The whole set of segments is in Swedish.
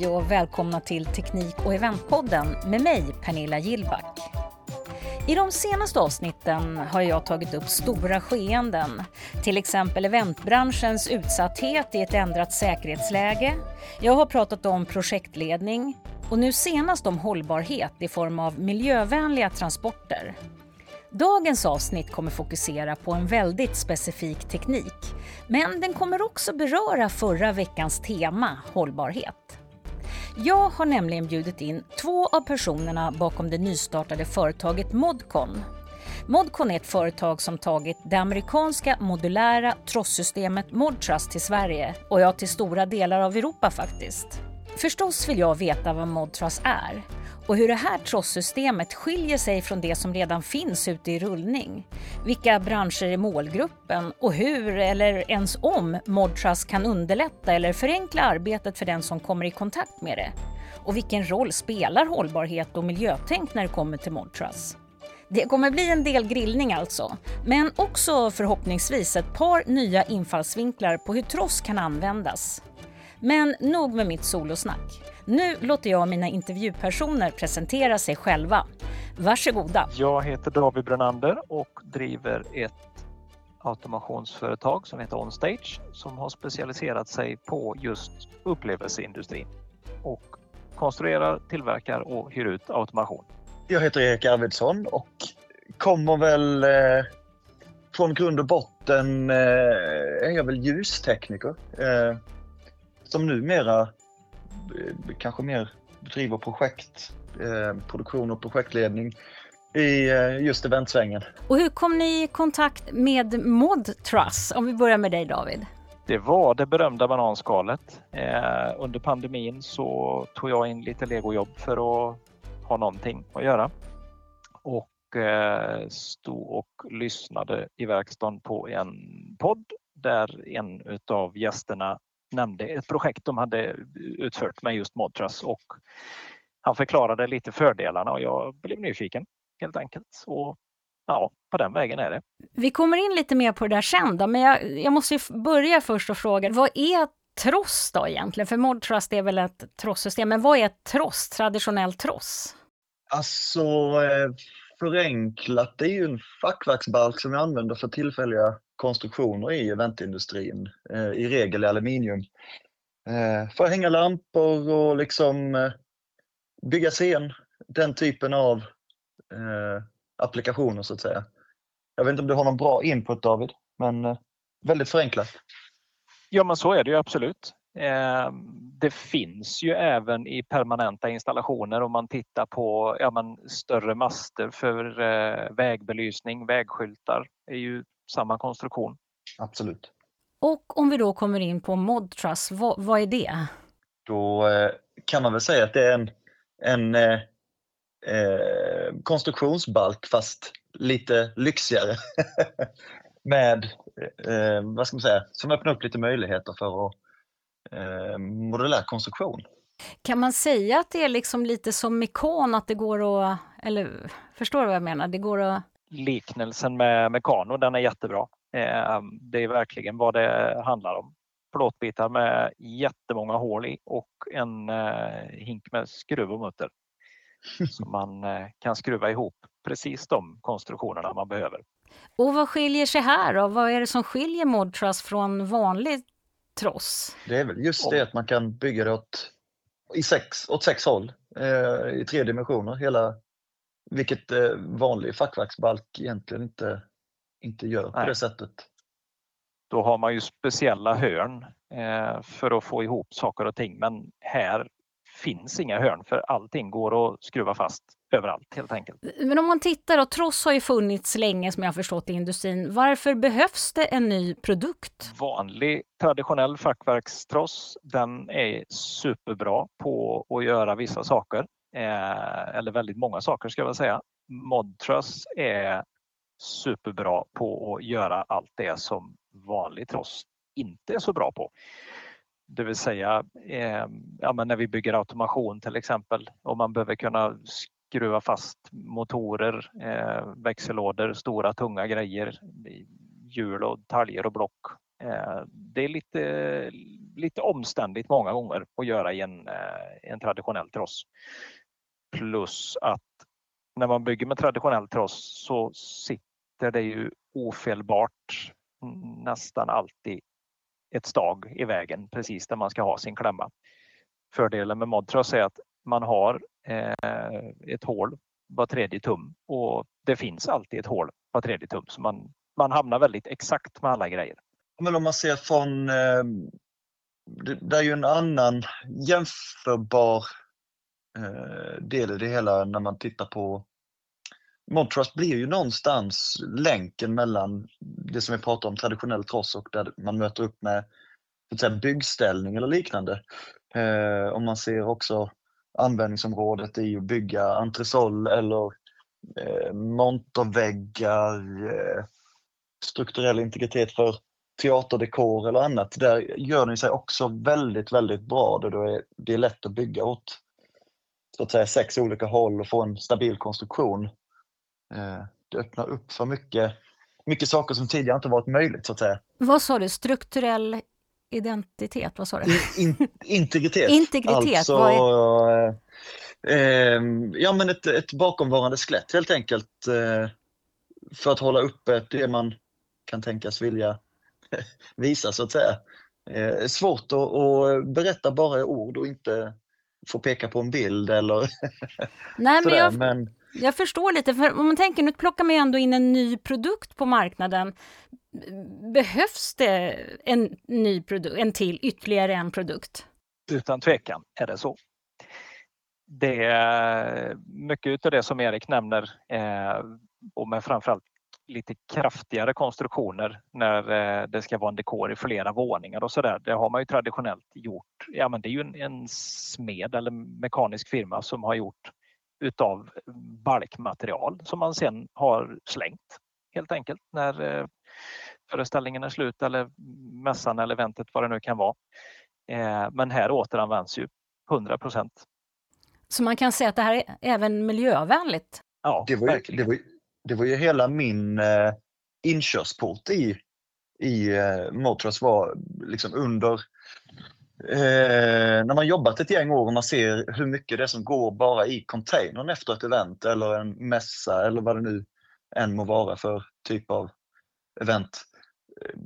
Hej och välkomna till Teknik och eventpodden med mig Pernilla Gillback. I de senaste avsnitten har jag tagit upp stora skeenden, till exempel eventbranschens utsatthet i ett ändrat säkerhetsläge. Jag har pratat om projektledning och nu senast om hållbarhet i form av miljövänliga transporter. Dagens avsnitt kommer fokusera på en väldigt specifik teknik, men den kommer också beröra förra veckans tema, hållbarhet. Jag har nämligen bjudit in två av personerna bakom det nystartade företaget Modcon. Modcon är ett företag som tagit det amerikanska modulära trossystemet Modtrust till Sverige och ja, till stora delar av Europa faktiskt. Förstås vill jag veta vad Modtrust är och hur det här trossystemet skiljer sig från det som redan finns ute i rullning. Vilka branscher är målgruppen och hur, eller ens om, Modtrust kan underlätta eller förenkla arbetet för den som kommer i kontakt med det. Och vilken roll spelar hållbarhet och miljötänk när det kommer till Modtrust? Det kommer bli en del grillning alltså, men också förhoppningsvis ett par nya infallsvinklar på hur tross kan användas. Men nog med mitt solosnack. Nu låter jag mina intervjupersoner presentera sig själva. Varsågoda. Jag heter David Brunander och driver ett automationsföretag som heter OnStage som har specialiserat sig på just upplevelseindustrin och konstruerar, tillverkar och hyr ut automation. Jag heter Erik Arvidsson och kommer väl eh, från grund och botten eh, är jag väl ljustekniker eh, som numera Eh, kanske mer driver projekt, eh, produktion och projektledning i eh, just eventsvängen. Och hur kom ni i kontakt med ModTrust? Om vi börjar med dig David. Det var det berömda bananskalet. Eh, under pandemin så tog jag in lite legojobb för att ha någonting att göra. Och eh, stod och lyssnade i verkstaden på en podd där en utav gästerna nämnde ett projekt de hade utfört med just Modtrus och han förklarade lite fördelarna och jag blev nyfiken helt enkelt. Och ja, på den vägen är det. Vi kommer in lite mer på det där sen då, men jag, jag måste börja först och fråga, vad är tross då egentligen? För Modtrust är väl ett trossystem, men vad är ett tross, traditionellt tross? Alltså eh, förenklat, det är ju en fackverksbalk som vi använder för tillfälliga konstruktioner i eventindustrin, eh, i regel i aluminium. Eh, för att hänga lampor och liksom eh, bygga scen, den typen av eh, applikationer så att säga. Jag vet inte om du har någon bra input David, men eh, väldigt förenklat. Ja men så är det ju absolut. Eh, det finns ju även i permanenta installationer om man tittar på ja, men, större master för vägbelysning, vägskyltar är ju samma konstruktion. Absolut. Och om vi då kommer in på Modtrust, vad, vad är det? Då eh, kan man väl säga att det är en, en eh, eh, konstruktionsbalk fast lite lyxigare. Med, eh, vad ska man säga, som öppnar upp lite möjligheter för att, eh, modulär konstruktion. Kan man säga att det är liksom lite som Mekon, att det går att, eller förstår du vad jag menar? Det går att liknelsen med Mekano, den är jättebra. Eh, det är verkligen vad det handlar om. Plåtbitar med jättemånga hål i och en eh, hink med skruv och mutter. Så man eh, kan skruva ihop precis de konstruktionerna man behöver. Och vad skiljer sig här då? Vad är det som skiljer Modtrust från vanlig tross? Det är väl just det att man kan bygga det åt, i sex, åt sex håll eh, i tre dimensioner. Hela, vilket eh, vanlig fackverksbalk egentligen inte, inte gör Nej. på det sättet. Då har man ju speciella hörn eh, för att få ihop saker och ting men här finns inga hörn för allting går att skruva fast överallt helt enkelt. Men om man tittar då, Tross har ju funnits länge som jag förstått i industrin. Varför behövs det en ny produkt? Vanlig traditionell fackverkstross, den är superbra på att göra vissa saker. Eh, eller väldigt många saker ska jag säga. Modtrust är superbra på att göra allt det som vanlig tross inte är så bra på. Det vill säga eh, ja, när vi bygger automation till exempel och man behöver kunna skruva fast motorer, eh, växellådor, stora tunga grejer, hjul och taljer och block. Eh, det är lite lite omständigt många gånger att göra i en, eh, en traditionell tross. Plus att när man bygger med traditionell tross så sitter det ju ofelbart mm, nästan alltid ett stag i vägen precis där man ska ha sin klämma. Fördelen med modtross är att man har eh, ett hål var tredje tum och det finns alltid ett hål var tredje tum så man, man hamnar väldigt exakt med alla grejer. Men om man ser från, eh, det, det är ju en annan jämförbar eh, del i det hela när man tittar på Montrust blir ju någonstans länken mellan det som vi pratar om traditionell tross och där man möter upp med säga, byggställning eller liknande. Eh, om man ser också användningsområdet i att bygga entresol eller eh, monterväggar, eh, strukturell integritet för teaterdekor eller annat. Där gör den sig också väldigt, väldigt bra då det är, det är lätt att bygga åt så att säga sex olika håll och få en stabil konstruktion. Eh, det öppnar upp för mycket, mycket saker som tidigare inte varit möjligt så att säga. Vad sa du? Strukturell identitet? Vad sa du? In, in, integritet. integritet, alltså, är... eh, ja men ett, ett bakomvarande skelett helt enkelt. Eh, för att hålla uppe det man kan tänkas vilja visa så att säga. Eh, svårt att, att, berätta bara i ord och inte få peka på en bild eller Nej, men jag, men jag förstår lite, för om man tänker nu plockar man ju ändå in en ny produkt på marknaden. Behövs det en ny produkt, en till, ytterligare en produkt? Utan tvekan är det så. Det är mycket av det som Erik nämner eh, och med framförallt lite kraftigare konstruktioner när eh, det ska vara en dekor i flera våningar och sådär. Det har man ju traditionellt gjort. Ja, men det är ju en, en smed eller mekanisk firma som har gjort utav balkmaterial som man sen har slängt helt enkelt när eh, föreställningen är slut eller mässan eller eventet vad det nu kan vara. Eh, men här återanvänds ju 100 procent. Så man kan säga att det här är även miljövänligt? Ja, det var ju, det var ju, det var ju hela min eh, inkörsport i, i Motors var liksom under Eh, när man jobbat ett gäng år och man ser hur mycket det är som går bara i containern efter ett event eller en mässa eller vad det nu än må vara för typ av event. Eh,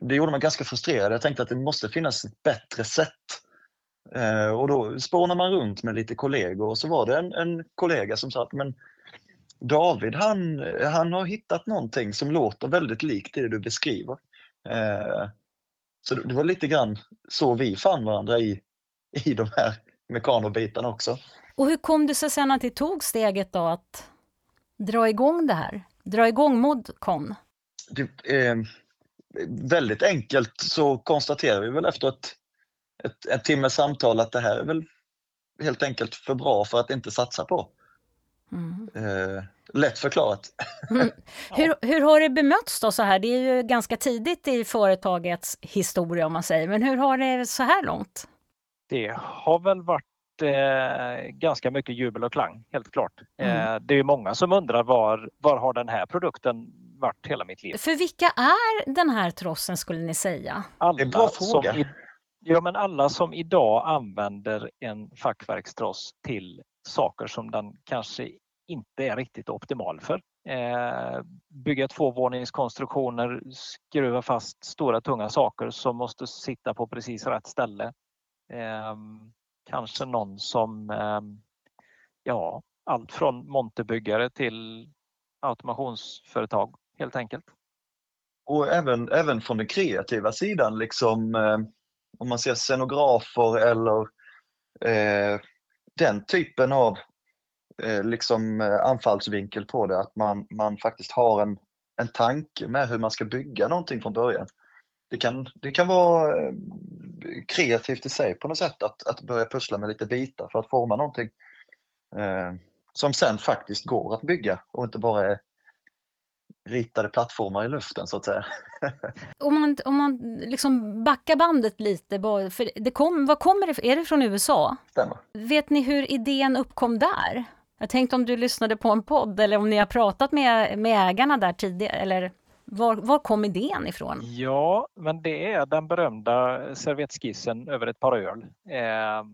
det gjorde mig ganska frustrerad. Jag tänkte att det måste finnas ett bättre sätt. Eh, och då spånar man runt med lite kollegor och så var det en, en kollega som sa att men David han, han har hittat någonting som låter väldigt likt det du beskriver. Eh, så det var lite grann så vi fann varandra i, i de här mekanobitarna också. Och hur kom det sig sen att det tog steget då att dra igång det här? Dra igång Modcon? Det, eh, väldigt enkelt så konstaterar vi väl efter ett, ett, ett timmes samtal att det här är väl helt enkelt för bra för att inte satsa på. Mm. Eh, lätt förklarat. Mm. Hur, hur har det bemötts då så här? Det är ju ganska tidigt i företagets historia om man säger, men hur har det så här långt? Det har väl varit eh, ganska mycket jubel och klang, helt klart. Mm. Eh, det är många som undrar var, var har den här produkten varit hela mitt liv? För vilka är den här trossen skulle ni säga? Alla det är en bra fråga. I, ja, men alla som idag använder en fackverkstross till saker som den kanske inte är riktigt optimal för. Eh, bygga tvåvåningskonstruktioner, skruva fast stora tunga saker som måste sitta på precis rätt ställe. Eh, kanske någon som, eh, ja, allt från monterbyggare till automationsföretag helt enkelt. Och även, även från den kreativa sidan, liksom, eh, om man ser scenografer eller eh, den typen av eh, liksom, eh, anfallsvinkel på det. Att man, man faktiskt har en, en tanke med hur man ska bygga någonting från början. Det kan, det kan vara eh, kreativt i sig på något sätt att, att börja pussla med lite bitar för att forma någonting eh, som sen faktiskt går att bygga och inte bara är ritade plattformar i luften så att säga. om man, om man liksom backar bandet lite, för det kom, vad kommer det Är det från USA? Stämmer. Vet ni hur idén uppkom där? Jag tänkte om du lyssnade på en podd eller om ni har pratat med, med ägarna där tidigare eller Var, var kom idén ifrån? Ja, men det är den berömda servettskissen över ett par öl. Eh,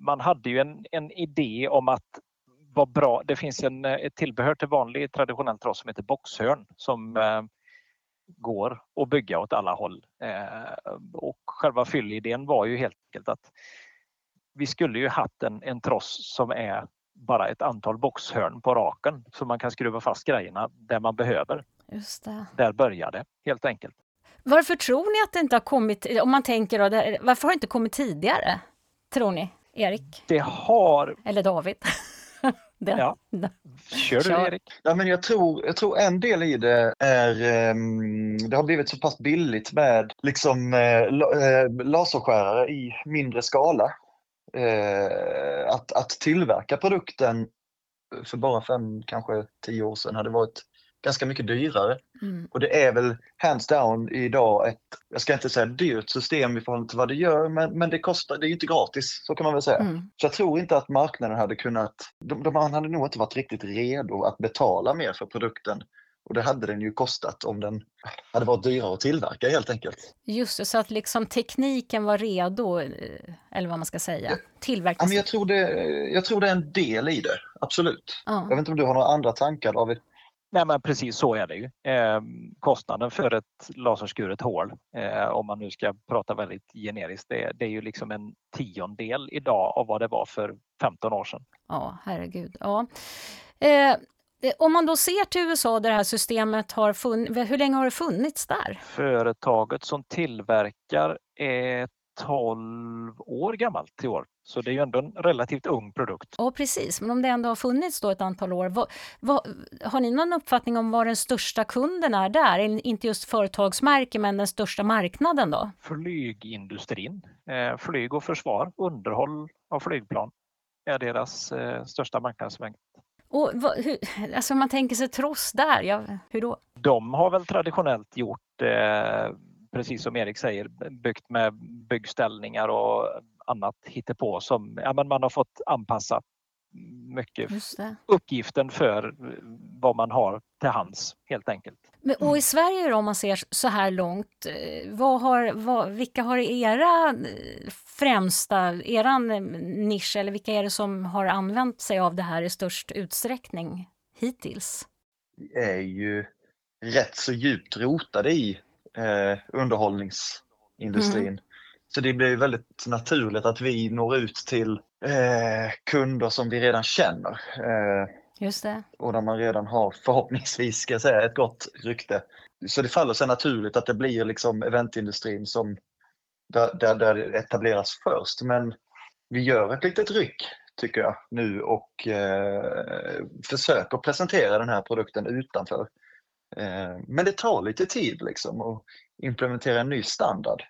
man hade ju en, en idé om att vad bra, det finns en, ett tillbehör till vanlig traditionell tross som heter boxhörn som eh, går att bygga åt alla håll. Eh, och själva fyllidén var ju helt enkelt att vi skulle ju haft en, en tross som är bara ett antal boxhörn på raken så man kan skruva fast grejerna där man behöver. Just det. Där började helt enkelt. Varför tror ni att det inte har kommit, om man tänker då, varför har det inte kommit tidigare? Tror ni, Erik? Det har... Eller David? Den. Ja. Kör du Erik. Ja, men jag, tror, jag tror en del i det är um, det har blivit så pass billigt med liksom, uh, laserskärare i mindre skala. Uh, att, att tillverka produkten för bara fem, kanske tio år sedan hade varit ganska mycket dyrare. Mm. Och det är väl hands down idag ett, jag ska inte säga dyrt system i förhållande till vad det gör, men, men det kostar, det är inte gratis, så kan man väl säga. Mm. Så jag tror inte att marknaden hade kunnat, de, de hade nog inte varit riktigt redo att betala mer för produkten. Och det hade den ju kostat om den hade varit dyrare att tillverka helt enkelt. Just det, så att liksom tekniken var redo, eh, eller vad man ska säga, tillverkas. Ja, men jag, tror det, jag tror det är en del i det, absolut. Ja. Jag vet inte om du har några andra tankar David? Nej men precis så är det ju. Eh, kostnaden för ett laserskuret hål, eh, om man nu ska prata väldigt generiskt, det, det, är ju liksom en tiondel idag av vad det var för 15 år sedan. Ja, herregud. Ja. Eh, om man då ser till USA där det här systemet har funnits, hur länge har det funnits där? Företaget som tillverkar är 12 år gammalt i år. Så det är ju ändå en relativt ung produkt. Ja, precis. Men om det ändå har funnits då ett antal år, vad, vad, har ni någon uppfattning om vad den största kunden är där? Inte just företagsmärke, men den största marknaden då? Flygindustrin. Eh, flyg och försvar, underhåll av flygplan är deras eh, största marknadsmängd. Och vad, hur, alltså man tänker sig tross där, ja, hur då? De har väl traditionellt gjort eh, precis som Erik säger, byggt med byggställningar och annat hittepå som ja, men man har fått anpassa mycket uppgiften för vad man har till hands helt enkelt. Men, och i Sverige då, om man ser så här långt, eh, vad har, vad, vilka har era eh, främsta, eran eh, nisch eller vilka är det som har använt sig av det här i störst utsträckning hittills? Vi är ju rätt så djupt rotade i eh, underhållningsindustrin. Mm. Så det blir väldigt naturligt att vi når ut till eh, kunder som vi redan känner. Eh, Just det. Och där man redan har förhoppningsvis ska säga, ett gott rykte. Så det faller sig naturligt att det blir liksom eventindustrin som där, där, där det etableras först. Men vi gör ett litet ryck tycker jag nu och eh, försöker presentera den här produkten utanför men det tar lite tid liksom att implementera en ny standard.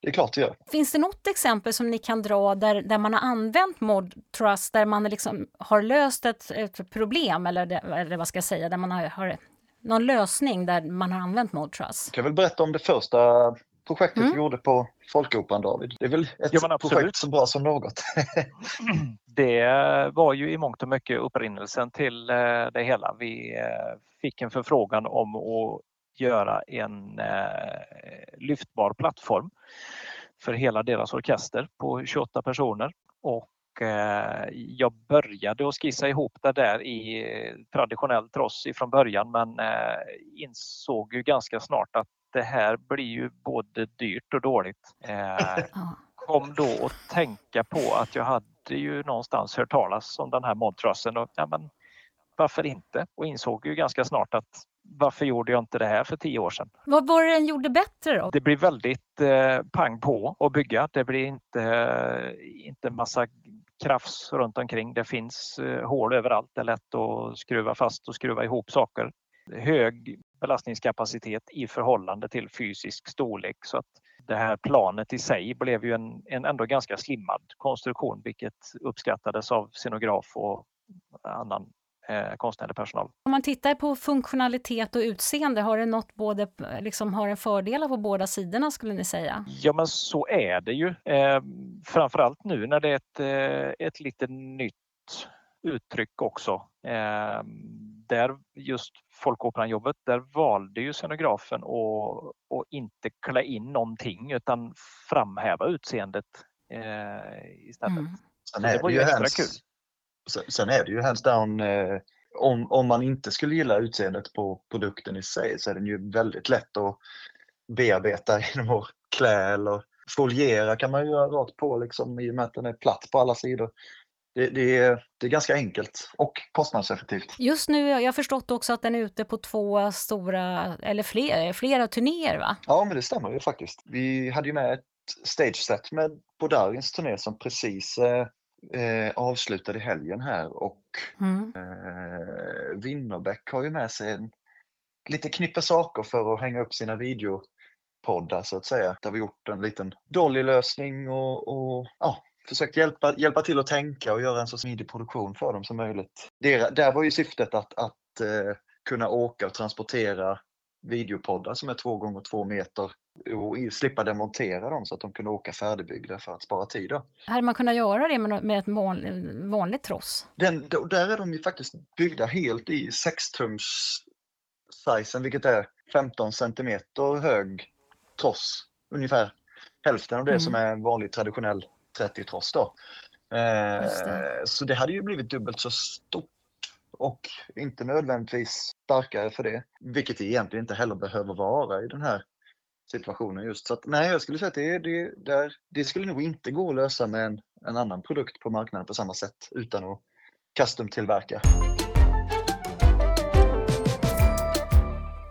Det är klart det gör. Finns det något exempel som ni kan dra där, där man har använt Mod Trust, där man liksom har löst ett, ett problem eller, eller vad ska jag säga, där man har, har någon lösning där man har använt Mod Trust? Jag kan väl berätta om det första projektet mm. vi gjorde på Folkoperan, David. Det är väl ett ja, projekt så bra som något. det var ju i mångt och mycket upprinnelsen till eh, det hela. Vi eh, fick en förfrågan om att göra en eh, lyftbar plattform för hela deras orkester på 28 personer. Och jag började att skissa ihop det där i traditionell tross ifrån början men insåg ju ganska snart att det här blir ju både dyrt och dåligt. Eh, kom då att tänka på att jag hade ju någonstans hört talas om den här modtrussen och ja, men varför inte? Och insåg ju ganska snart att varför gjorde jag inte det här för tio år sedan? Vad var det den gjorde bättre då? Det blir väldigt eh, pang på att bygga. Det blir inte, eh, inte massa krafs runt omkring. Det finns eh, hål överallt. Det är lätt att skruva fast och skruva ihop saker. Hög belastningskapacitet i förhållande till fysisk storlek. Så att det här planet i sig blev ju en, en ändå ganska slimmad konstruktion vilket uppskattades av scenograf och annan eh, konstnärlig personal. Om man tittar på funktionalitet och utseende, har det något både, liksom, har en fördelar på båda sidorna skulle ni säga? Ja men så är det ju. Eh, framförallt nu när det är ett, eh, ett lite nytt uttryck också. Eh, där just Folkoperan-jobbet, där valde ju scenografen att, att inte klä in någonting utan framhäva utseendet eh, istället. Mm. Sen är det, var ju extra hands, kul. Sen är det ju hands down eh, om, om man inte skulle gilla utseendet på produkten i sig så är den ju väldigt lätt att bearbeta genom att klä eller foliera kan man göra rakt på liksom, i och med att den är platt på alla sidor. Det, det, är, det är ganska enkelt och kostnadseffektivt. Just nu, jag har förstått också att den är ute på två stora, eller fler, flera turnéer va? Ja, men det stämmer ju faktiskt. Vi hade ju med ett stage set med Bodarins turné som precis eh, eh, avslutade helgen här och mm. eh, Winnerbäck har ju med sig en, lite knippe saker för att hänga upp sina videopoddar så att säga. Där vi gjort en liten Dolly-lösning och, och ja, försökt hjälpa, hjälpa till att tänka och göra en så smidig produktion för dem som möjligt. Det, där var ju syftet att, att eh, kunna åka och transportera videopoddar som är två gånger två meter och slippa demontera dem så att de kunde åka färdigbyggda för att spara tid. Då. Hade man kunnat göra det med, med ett vanligt tross? Den, där är de ju faktiskt byggda helt i 6-tums sizen, vilket är 15 centimeter hög tross. Ungefär hälften av det mm. som är en vanlig traditionell 30-tross. Då. Eh, så det hade ju blivit dubbelt så stort och inte nödvändigtvis starkare för det. Vilket det egentligen inte heller behöver vara i den här situationen just. Så att, nej, jag skulle säga att det, det, där, det skulle nog inte gå att lösa med en, en annan produkt på marknaden på samma sätt utan att custom-tillverka.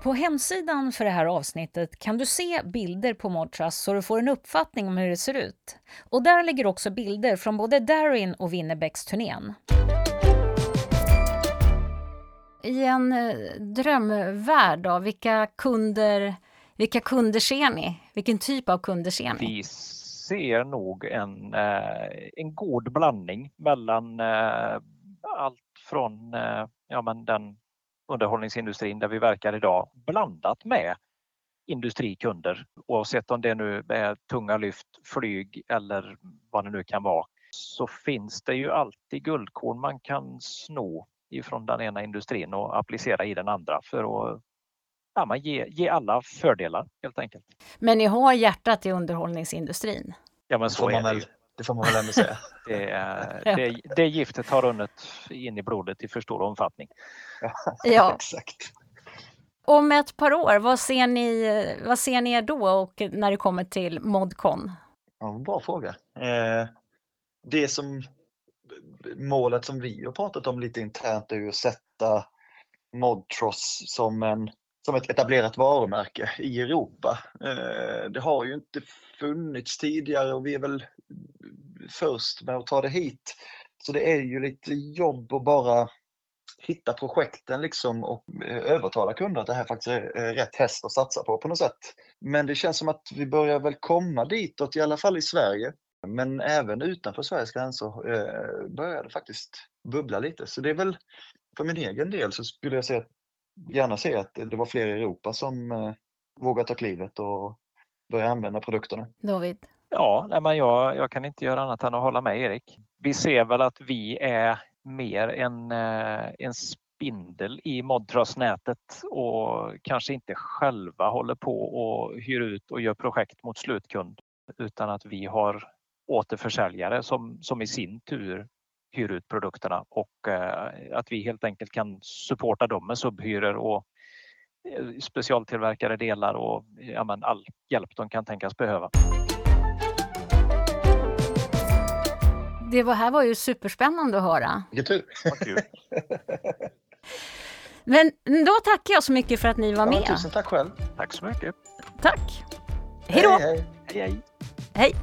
På hemsidan för det här avsnittet kan du se bilder på Modtrust så du får en uppfattning om hur det ser ut. Och där ligger också bilder från både Darin och Winnerbäcks turnén. I en eh, drömvärld, då, vilka kunder vilka kunder ser ni? Vilken typ av kunder ser ni? Vi ser nog en, eh, en god blandning mellan eh, allt från ja, men den underhållningsindustrin där vi verkar idag blandat med industrikunder oavsett om det nu är tunga lyft, flyg eller vad det nu kan vara så finns det ju alltid guldkorn man kan sno ifrån den ena industrin och applicera i den andra för att ja, man ge, ge alla fördelar helt enkelt. Men ni har hjärtat i underhållningsindustrin? Ja, men så är det ju. Det får man väl ändå säga. det, det, det giftet har runnit in i blodet i för stor omfattning. ja, exakt. Om ett par år, vad ser ni, vad ser ni då och när det kommer till Modcon? Ja, bra fråga. Eh, det som målet som vi har pratat om lite internt är ju att sätta Modtros som en som ett etablerat varumärke i Europa. Eh, det har ju inte funnits tidigare och vi är väl först med att ta det hit. Så det är ju lite jobb att bara hitta projekten liksom och eh, övertala kunder att det här faktiskt är rätt häst att satsa på på något sätt. Men det känns som att vi börjar väl komma ditåt, i alla fall i Sverige. Men även utanför Sveriges gränser eh, börjar det faktiskt bubbla lite. Så det är väl för min egen del så skulle jag säga gärna se att det var fler i Europa som eh, vågar ta klivet och börja använda produkterna. David? Ja, nej, men jag, jag kan inte göra annat än att hålla med Erik. Vi ser väl att vi är mer en, eh, en spindel i Modtrust-nätet och kanske inte själva håller på och hyr ut och gör projekt mot slutkund utan att vi har återförsäljare som, som i sin tur hyr ut produkterna och eh, att vi helt enkelt kan supporta dem med subhyror och eh, specialtillverkade delar och ja, men all hjälp de kan tänkas behöva. Det var, här var ju superspännande att höra. Vilken tur! Men då tackar jag så mycket för att ni var med. Ja, tusen tack själv. Tack så mycket. Tack. Hej då! Hej, hej. hej, hej.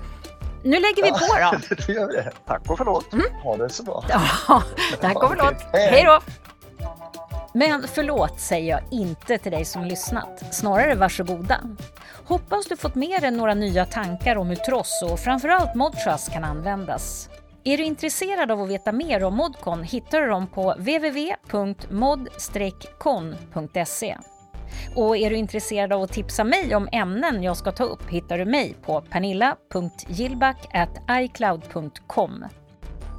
Nu lägger vi på då. det gör vi. Tack och förlåt. Mm. Ha det så bra. Ja, tack och förlåt. Hej då. Men förlåt säger jag inte till dig som lyssnat. Snarare varsågoda. Hoppas du fått med dig några nya tankar om hur Tross och framförallt Modtrust kan användas. Är du intresserad av att veta mer om Modcon hittar du dem på www.mod-con.se. Och är du intresserad av att tipsa mig om ämnen jag ska ta upp hittar du mig på pernilla.gillback.icloud.com.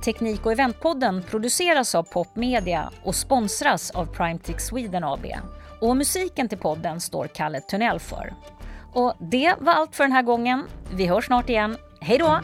Teknik och eventpodden produceras av Popmedia och sponsras av Primetech Sweden AB. Och musiken till podden står Kalle Tunnell för. Och det var allt för den här gången. Vi hörs snart igen. Hej då!